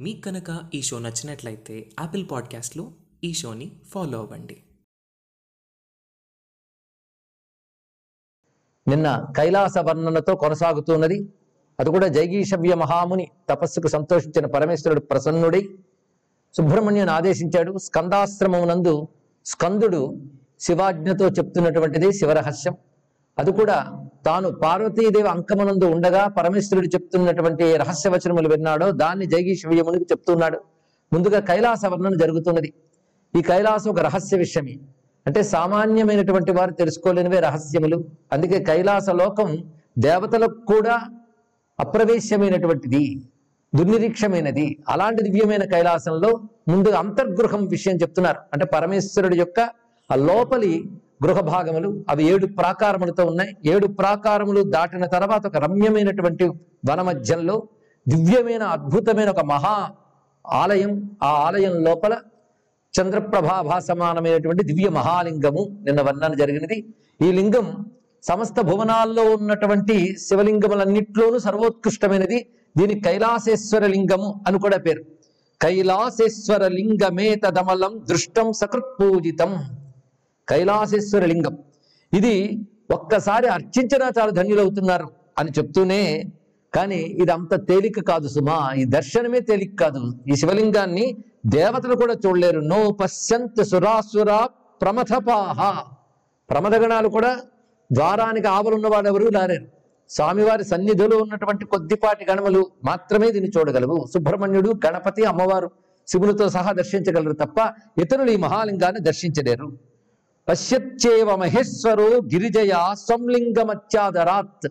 మీకు కనుక ఈ షో నచ్చినట్లయితే యాపిల్ పాడ్కాస్ట్లో ఈ షోని ఫాలో అవ్వండి. నిన్న కైలాస వర్ణనతో కొనసాగుతున్నది. అది కూడా జైగీషవ్య మహాముని తపస్సుకు సంతోషించిన పరమేశ్వరుడు ప్రసన్నుడై సుబ్రహ్మణ్యుని ఆదేశించాడు. స్కందాశ్రమమునందు స్కందుడు శివాజ్ఞతో చెప్తున్నటువంటిది శివరహస్యం. అది కూడా తాను పార్వతీదేవి అంకమునందు ఉండగా పరమేశ్వరుడు చెప్తున్నటువంటి రహస్యవచనములు విన్నాడో దాన్ని జైగీషవ్యమునికి చెప్తున్నాడు. ముందుగా కైలాస వర్ణన జరుగుతున్నది. ఈ కైలాసం ఒక రహస్య విషయమే. అంటే సామాన్యమైనటువంటి వారు తెలుసుకోలేనివే రహస్యములు. అందుకే కైలాస లోకం దేవతలకు కూడా అప్రవేశ్యమైనటువంటిది దుర్నిరీక్షమైనది. అలాంటి దివ్యమైన కైలాసంలో ముందు అంతర్గృహం విషయం చెప్తున్నారు. అంటే పరమేశ్వరుడి యొక్క ఆ లోపలి గృహ భాగములు అవి ఏడు ప్రాకారములతో ఉన్నాయి. ఏడు ప్రాకారములు దాటిన తర్వాత ఒక రమ్యమైనటువంటి వనమధ్యంలో దివ్యమైన అద్భుతమైన ఒక మహా ఆలయం. ఆ ఆలయం లోపల చంద్రప్రభాభాసమానమైనటువంటి దివ్య మహాలింగము నిన్న వర్ణన జరిగినది. ఈ లింగం సమస్త భువనాల్లో ఉన్నటువంటి శివలింగములన్నిట్లోనూ సర్వోత్కృష్టమైనది. దీని కైలాసేశ్వర లింగము అని కూడా పేరు. కైలాసేశ్వర లింగమేతదమలం దృష్టం సకృత్పూజితం కైలాసేశ్వర లింగం. ఇది ఒక్కసారి అర్చించినా చాలా ధన్యులవుతున్నారు అని చెప్తూనే కానీ ఇది అంత తేలిక కాదు సుమా. ఈ దర్శనమే తేలిక కాదు. ఈ శివలింగాన్ని దేవతలు కూడా చూడలేరు. నో పశ్యంత సురాసుర ప్రమథపాహ. ప్రమదగణాలు కూడా ద్వారానికి ఆవలున్న వాడు ఎవరు స్వామివారి సన్నిధిలో ఉన్నటువంటి కొద్దిపాటి గణములు మాత్రమే దీన్ని చూడగలవు. సుబ్రహ్మణ్యుడు గణపతి అమ్మవారు శివునితో సహా దర్శించగలరు తప్ప ఇతరులు ఈ మహాలింగాన్ని దర్శించలేరు. పశ్యచ్చేవ మహేశ్వరో గిరిజయ సంలింగమత్యాదరాత్.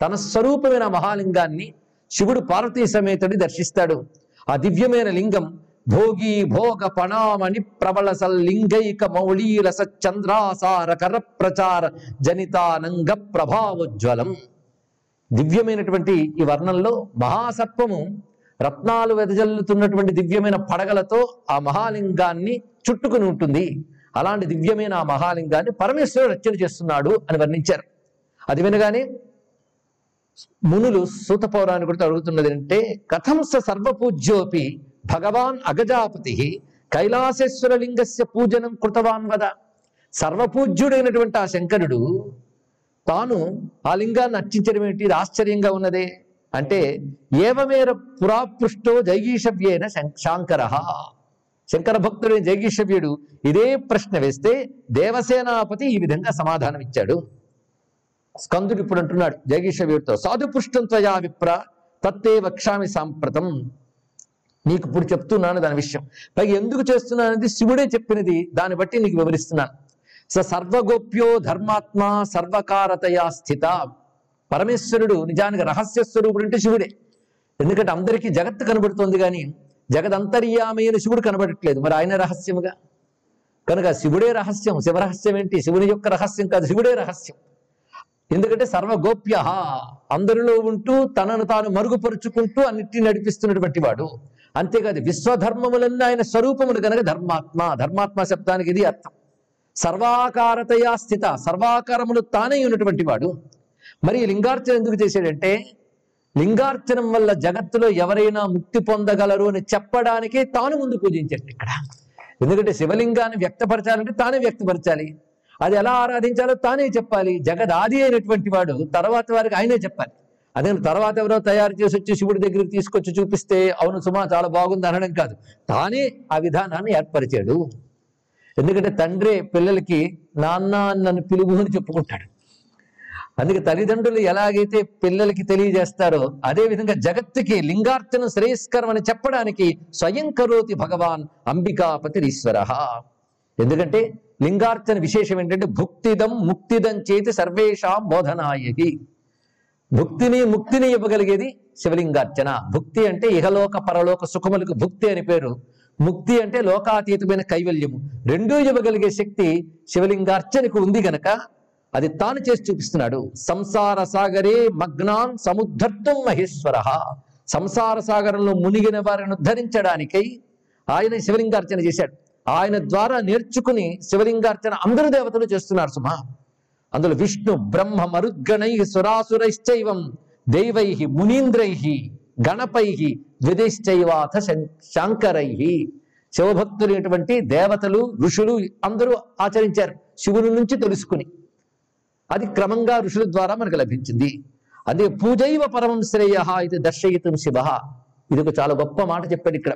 తన స్వరూపమైన మహాలింగాన్ని శివుడు పార్వతీ సమేతుడి దర్శిస్తాడు. ఆ దివ్యమైన లింగం భోగి భోగ పణామణి ప్రబల సల్లింగైక మౌళీరస చంద్రాసార కర ప్రచార జనితానంగ ప్రభావోజ్వలం. దివ్యమైనటువంటి ఈ వర్ణంలో మహాసర్పము రత్నాలు వెదజల్లుతున్నటువంటి దివ్యమైన పడగలతో ఆ మహాలింగాన్ని చుట్టుకుని ఉంటుంది. అలాంటి దివ్యమైన ఆ మహాలింగాన్ని పరమేశ్వరుడు రచన చేస్తున్నాడు అని వర్ణించారు. అది వినగానే మునులు సూత పౌరాణికుడితో అడుగుతున్నది అంటే కథం స సర్వపూజ్యోపి భగవాన్ అగజాపతి కైలాసేశ్వర లింగస్య పూజనం కృతవాన్ వద. సర్వపూజ్యుడైనటువంటి ఆ శంకరుడు తాను ఆ లింగాన్ని అర్చించడం ఏంటి? ఆశ్చర్యంగా ఉన్నదే. అంటే ఏవమేర పురాపృష్టో జైగీషవ్యేన శంకర. శంకర భక్తుడైన జైగీషవ్యుడు ఇదే ప్రశ్న వేస్తే దేవసేనాపతి ఈ విధంగా సమాధానం ఇచ్చాడు. స్కందుడు ఇప్పుడు అంటున్నాడు జగీషవీరుతో సాధు త్వయా విప్ర తత్తే వక్షామి సాంప్రతం. నీకు ఇప్పుడు చెప్తున్నాను దాని విషయం. పైగా ఎందుకు చేస్తున్నానది శివుడే చెప్పినది దాన్ని బట్టి నీకు వివరిస్తున్నాను. స సర్వగోప్యో ధర్మాత్మ సర్వకారతయా స్థిత. పరమేశ్వరుడు నిజానికి రహస్య స్వరూపుడు అంటే శివుడే. ఎందుకంటే అందరికీ జగత్తు కనబడుతోంది కానీ జగదంతర్యామైన శివుడు కనబడట్లేదు. మరి ఆయన రహస్యముగా? కనుక శివుడే రహస్యం శివరహస్యం ఏంటి? శివుని యొక్క రహస్యం కాదు శివుడే రహస్యం. ఎందుకంటే సర్వగోప్య అందరిలో ఉంటూ తనను తాను మరుగుపరుచుకుంటూ అన్నిటిని నడిపిస్తున్నటువంటి వాడు. అంతేకాదు విశ్వధర్మములన్నీ ఆయన స్వరూపములు కనుక ధర్మాత్మ ధర్మాత్మ శబ్దానికి ఇది అర్థం. సర్వాకారతయా స్థిత సర్వాకారములు తానే ఉన్నటువంటి వాడు. మరి లింగార్చన ఎందుకు చేశాడంటే లింగార్చనం వల్ల జగత్తులో ఎవరైనా ముక్తి పొందగలరు అని చెప్పడానికే తాను ముందు పూజించాడు ఇక్కడ. ఎందుకంటే శివలింగాన్ని వ్యక్తపరచాలంటే తానే వ్యక్తపరచాలి. అది ఎలా ఆరాధించాలో తానే చెప్పాలి. జగదాది అయినటువంటి వాడు తర్వాత వారికి ఆయనే చెప్పాలి. అదే తర్వాత ఎవరో తయారు చేసి వచ్చి శివుడి దగ్గరికి తీసుకొచ్చి చూపిస్తే అవును సుమా చాలా బాగుంది అనడం కాదు. తానే ఆ విధానాన్ని ఏర్పరిచాడు. ఎందుకంటే తండ్రి పిల్లలకి నాన్న నన్ను పిలుగు అని చెప్పుకుంటాడు. అందుకే తల్లిదండ్రులు ఎలాగైతే పిల్లలకి తెలియజేస్తారో అదే విధంగా జగత్తుకి లింగార్చన శ్రేయస్కరం అని చెప్పడానికి స్వయం కరోతి భగవాన్ అంబికాపతి ఈశ్వర ఎందుకంటే లింగార్చన విశేషం ఏంటంటే భుక్తిదం ముక్తిదం చేతి సర్వేషాం బోధనాయకి భుక్తిని ముక్తిని ఇవ్వగలిగేది శివలింగార్చన. భుక్తి అంటే ఇహలోక పరలోక సుఖములకు భుక్తి అని పేరు. ముక్తి అంటే లోకాతీతమైన కైవల్యము. రెండూ ఇవ్వగలిగే శక్తి శివలింగార్చనకు ఉంది గనక అది తాను చేసి చూపిస్తున్నాడు. సంసార సాగరే మగ్నాన్ సముద్ధర్తం మహేశ్వర. సంసార సాగరంలో మునిగిన వారిని ఉద్ధరించడానికై ఆయన శివలింగార్చన చేశాడు. ఆయన ద్వారా నేర్చుకుని శివలింగార్చన అందరు దేవతలు చేస్తున్నారు సుమ. అందులో విష్ణు బ్రహ్మ మరుద్గణై సురాసురైశ్చైవం దైవై మునీంద్రై గణపై ద్విదిశ్చైవాథ శంకరై. శివభక్తులైనటువంటి దేవతలు ఋషులు అందరూ ఆచరించారు. శివుని నుంచి తెలుసుకుని. అది క్రమంగా ఋషుల ద్వారా మనకు లభించింది. అదే పూజైవ పరమం శ్రేయ ఇది దర్శయితం శివ. ఇది ఒక చాలా గొప్ప మాట చెప్పాడు ఇక్కడ.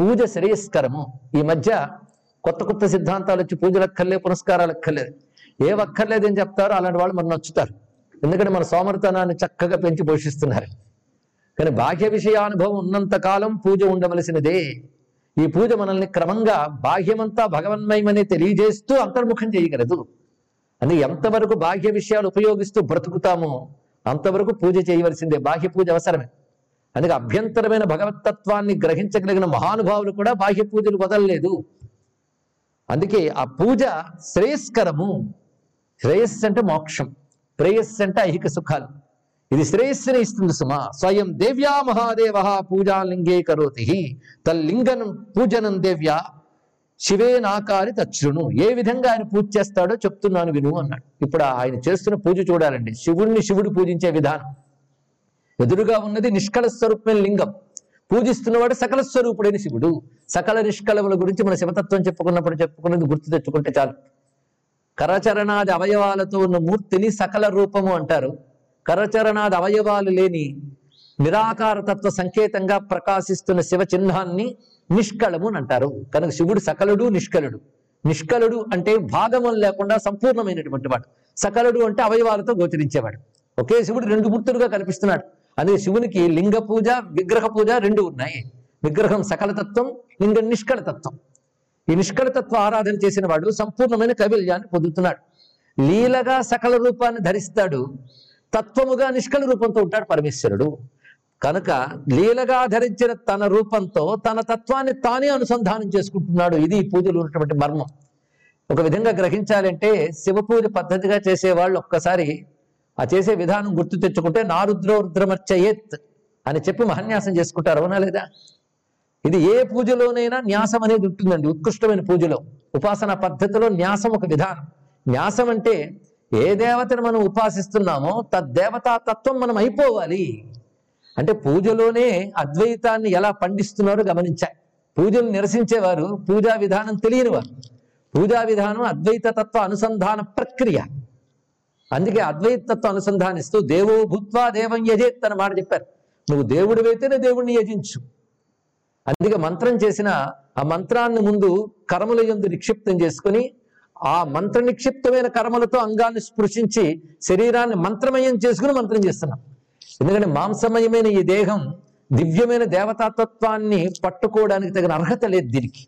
పూజ శ్రేయస్కరము. ఈ మధ్య కొత్త కొత్త సిద్ధాంతాలు వచ్చి పూజలు అక్కర్లే పురస్కారాలు అక్కర్లేదు. ఏ అక్కర్లేదు అని చెప్తారో అలాంటి వాళ్ళు మనం నచ్చుతారు. ఎందుకంటే మన సోమరితనాన్ని చక్కగా పెంచి పోషిస్తున్నారు. కానీ బాహ్య విషయానుభవం ఉన్నంత కాలం పూజ ఉండవలసినదే. ఈ పూజ మనల్ని క్రమంగా బాహ్యమంతా భగవన్మయమని తెలియజేస్తూ అంతర్ముఖం చేయగలదు. అని ఎంతవరకు బాహ్య విషయాలు ఉపయోగిస్తూ బ్రతుకుతామో అంతవరకు పూజ చేయవలసిందే. బాహ్య పూజ అవసరమే. అందుకే అభ్యంతరమైన భగవతత్వాన్ని గ్రహించగలిగిన మహానుభావులు కూడా బాహ్య పూజలు వదలలేదు. అందుకే ఆ పూజ శ్రేయస్కరము. శ్రేయస్సు అంటే మోక్షం. ప్రేయస్సు అంటే ఐహిక సుఖాలు. ఇది శ్రేయస్సుని ఇస్తుంది సుమా. స్వయం దేవ్యా మహాదేవ పూజాలింగే కరోతి. తల్లింగనం పూజనం దేవ్యా శివేనాకారి తచ్చును. ఏ విధంగా ఆయన పూజ చేస్తాడో చెప్తున్నాను విను అన్నాడు. ఇప్పుడు ఆయన చేస్తున్న పూజ చూడాలండి. శివుణ్ణి శివుడు పూజించే విధానం. ఎదురుగా ఉన్నది నిష్కల స్వరూపమైన లింగం. పూజిస్తున్నవాడు సకల స్వరూపుడైన శివుడు. సకల నిష్కలముల గురించి మన శివతత్వం చెప్పుకున్నప్పుడు చెప్పుకున్నది గుర్తు తెచ్చుకుంటే చాలు. కరచరణాది అవయవాలతో ఉన్న మూర్తిని సకల రూపము అంటారు. కరచరణాది అవయవాలు లేని నిరాకార తత్వ సంకేతంగా ప్రకాశిస్తున్న శివ చిహ్నాన్ని నిష్కళము అని అంటారు. కనుక శివుడు సకలుడు నిష్కలుడు. నిష్కలుడు అంటే భాగములు లేకుండా సంపూర్ణమైనటువంటి వాడు. సకలుడు అంటే అవయవాలతో గోచరించేవాడు. ఒకే శివుడు రెండు మూర్తులుగా కనిపిస్తున్నాడు. అదే శివునికి లింగ పూజ విగ్రహ పూజ రెండు ఉన్నాయి. విగ్రహం సకల తత్వం లింగం నిష్కళ తత్వం. ఈ నిష్కళతత్వ ఆరాధన చేసిన వాడు సంపూర్ణమైన కైవల్యాన్ని పొందుతున్నాడు. లీలగా సకల రూపాన్ని ధరిస్తాడు. తత్వముగా నిష్కల రూపంతో ఉంటాడు పరమేశ్వరుడు. కనుక లీలగా ధరించిన తన రూపంతో తన తత్వాన్ని తానే అనుసంధానం చేసుకుంటున్నాడు. ఇది పూజలు ఉన్నటువంటి మర్మం. ఒక విధంగా గ్రహించాలంటే శివ పూజ పద్ధతిగా చేసేవాళ్ళు ఒక్కసారి ఆ చేసే విధానం గుర్తు తెచ్చుకుంటే నా రుద్రో రుద్రమర్చయేత్ అని చెప్పి మహన్యాసం చేసుకుంటారు. అవునా లేదా? ఇది ఏ పూజలోనైనా న్యాసం అనేది ఉంటుందండి. ఉత్కృష్టమైన పూజలో ఉపాసన పద్ధతిలో న్యాసం ఒక విధానం. న్యాసం అంటే ఏ దేవతను మనం ఉపాసిస్తున్నామో తద్దేవతా తత్వం మనం అయిపోవాలి. అంటే పూజలోనే అద్వైతాన్ని ఎలా పండిస్తున్నారో గమనించాయి పూజలు నిరసించేవారు పూజా విధానం తెలియనివారు. పూజా విధానం అద్వైత తత్వ అనుసంధాన ప్రక్రియ. అందుకే అద్వైత తత్వ అనుసంధానిస్తూ దేవో భూత్వా దేవం యజేత్ అని మాట చెప్పారు. నువ్వు దేవుడివైతేనే దేవుణ్ణి యజించు. అందుకే మంత్రం చేసిన ఆ మంత్రాన్ని ముందు కర్మల యందు నిక్షిప్తం చేసుకుని ఆ మంత్ర నిక్షిప్తమైన కర్మలతో అంగాన్ని స్పృశించి శరీరాన్ని మంత్రమయం చేసుకుని మంత్రం చేస్తున్నాం. ఎందుకంటే మాంసమయమైన ఈ దేహం దివ్యమైన దేవతాతత్వాన్ని పట్టుకోవడానికి తగిన అర్హత లేదు దీనికి.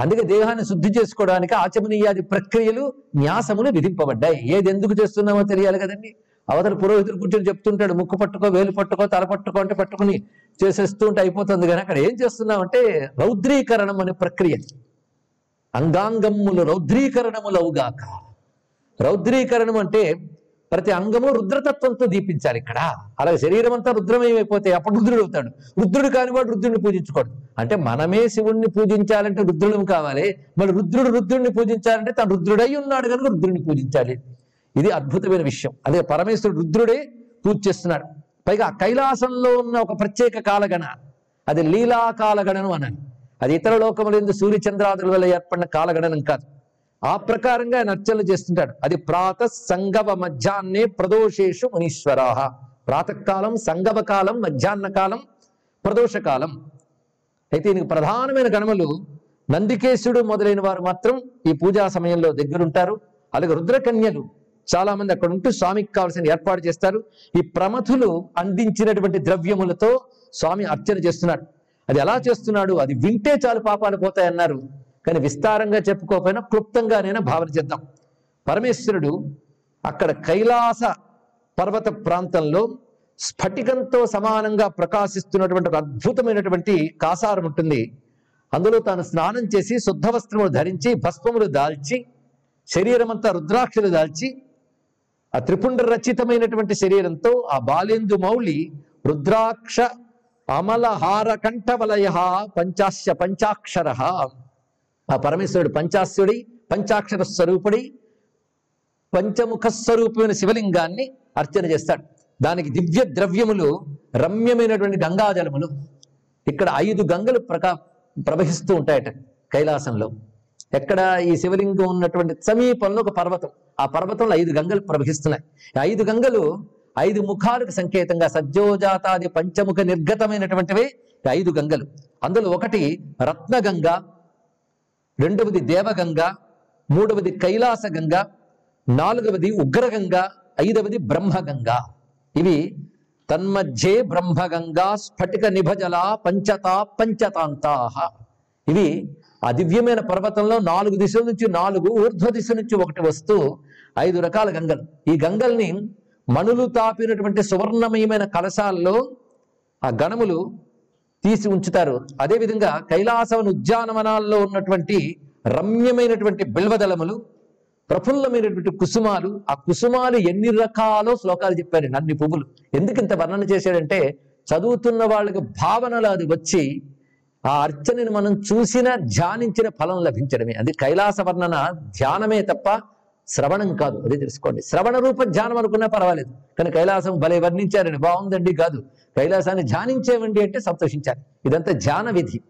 అందుకే దేహాన్ని శుద్ధి చేసుకోవడానికి ఆచమనీయాది ప్రక్రియలు న్యాసములు విధింపబడ్డాయి. ఏది ఎందుకు చేస్తున్నామో తెలియాలి కదండి. అవతల పురోహితుడు కూర్చొని చెప్తుంటాడు ముక్కు పట్టుకో వేలు పట్టుకో తల పట్టుకో అంటే పట్టుకుని చేసేస్తూ ఉంటే అయిపోతుంది కానీ అక్కడ ఏం చేస్తున్నామంటే రౌద్రీకరణం అనే ప్రక్రియ. అంగాంగములు రౌద్రీకరణములవుగాక. రౌద్రీకరణం అంటే ప్రతి అంగము రుద్రతత్వంతో దీపించాలి ఇక్కడ. అలాగే శరీరం అంతా రుద్రమయమైపోతే అప్పుడు రుద్రుడు అవుతాడు. రుద్రుడు కానివాడు రుద్రుడిని పూజించకూడదు. అంటే మనమే శివుణ్ణి పూజించాలంటే రుద్రుడు కావాలి. మరి రుద్రుడు రుద్రుడిని పూజించాలంటే తను రుద్రుడై ఉన్నాడు కనుక రుద్రుడిని పూజించాలి. ఇది అద్భుతమైన విషయం. అదే పరమేశ్వరుడు రుద్రుడే పూజ చేస్తున్నాడు. పైగా కైలాసంలో ఉన్న ఒక ప్రత్యేక కాలగణ. అది లీలా కాలగణను అనాలి. అది ఇతర లోకములందు సూర్యచంద్రాదుల వల్ల ఏర్పడిన కాలగణనం కాదు. ఆ ప్రకారంగా ఆయన అర్చనలు చేస్తుంటాడు. అది ప్రాత సంగవ మధ్యాహ్నే ప్రదోషేషు మునీశ్వరాహ ప్రాతకాలం సంగవ కాలం మధ్యాహ్న కాలం ప్రదోష కాలం. అయితే దీనికి ప్రధానమైన గణములు నందికేశుడు మొదలైన వారు మాత్రం ఈ పూజా సమయంలో దగ్గరుంటారు. అలాగే రుద్రకన్యలు చాలా మంది అక్కడ ఉంటూ స్వామికి కావాల్సిన ఏర్పాటు చేస్తారు. ఈ ప్రమథులు అందించినటువంటి ద్రవ్యములతో స్వామి అర్చన చేస్తున్నాడు అది ఎలా చేస్తున్నాడు? అది వింటే చాలు పాపాలు పోతాయన్నారు. కానీ విస్తారంగా చెప్పుకోకపోయినా క్లుప్తంగానైనా భావన చేద్దాం పరమేశ్వరుడు అక్కడ కైలాస పర్వత ప్రాంతంలో స్ఫటికంతో సమానంగా ప్రకాశిస్తున్నటువంటి ఒక అద్భుతమైనటువంటి కాసారం ఉంటుంది. అందులో తాను స్నానం చేసి శుద్ధ వస్త్రములు ధరించి భస్మములు దాల్చి శరీరమంతా రుద్రాక్షలు దాల్చి ఆ త్రిపుండ రచితమైనటువంటి శరీరంతో ఆ బాలేందు మౌళి రుద్రాక్ష అమలహార కంఠవలయ పంచాశ పంచాక్షర ఆ పరమేశ్వరుడు పంచాస్యుడి పంచాక్షర స్వరూపుడి పంచముఖ స్వరూపమైన శివలింగాన్ని అర్చన చేస్తాడు. దానికి దివ్య ద్రవ్యములు రమ్యమైనటువంటి గంగాజలములు. ఇక్కడ ఐదు గంగలు ప్రకా ప్రవహిస్తూ ఉంటాయట కైలాసంలో. ఎక్కడ ఈ శివలింగం ఉన్నటువంటి సమీపంలో ఒక పర్వతం. ఆ పర్వతంలో ఐదు గంగలు ప్రవహిస్తున్నాయి. ఐదు గంగలు ఐదు ముఖాలకు సంకేతంగా సజ్జోజాతాది పంచముఖ నిర్గతమైనటువంటివి ఐదు గంగలు. అందులో ఒకటి రత్నగంగ రెండవది దేవగంగ మూడవది కైలాస గంగ నాలుగవది ఉగ్రగంగ ఐదవది బ్రహ్మగంగ. ఇవి తన్మధ్యే బ్రహ్మగంగా స్ఫటిక నిభజల పంచతా పంచతాంతాహ. ఇవి ఆ దివ్యమైన పర్వతంలో నాలుగు దిశల నుంచి నాలుగు ఊర్ధ్వ దిశ నుంచి ఒకటి వస్తూ ఐదు రకాల గంగలు. ఈ గంగల్ని మణులు తాపినటువంటి సువర్ణమయమైన కలశాల్లో ఆ గణములు తీసి ఉంచుతారు. అదేవిధంగా కైలాసవన ఉద్యానవనాల్లో ఉన్నటువంటి రమ్యమైనటువంటి బిల్వదళములు ప్రఫుల్లమైనటువంటి కుసుమాలు ఆ కుసుమాలు ఎన్ని రకాలో శ్లోకాలు చెప్పారు అన్ని పువ్వులు. ఎందుకు ఇంత వర్ణన చేశాడంటే చదువుతున్న వాళ్ళకి భావనలు అది వచ్చి ఆ అర్చనని మనం చూసిన ధ్యానించిన ఫలం లభించడమే. అది కైలాస వర్ణన ధ్యానమే తప్ప శ్రవణం కాదు. అది తెలుసుకోండి. శ్రవణ రూప ధ్యానం అనుకున్నా పర్వాలేదు. కానీ కైలాసం భలే వర్ణించారని. బాగుందండి కాదు. కైలాసాన్ని ధ్యానించేవండి అంటే సంతోషించాలి. ఇదంతా ధ్యాన విధి.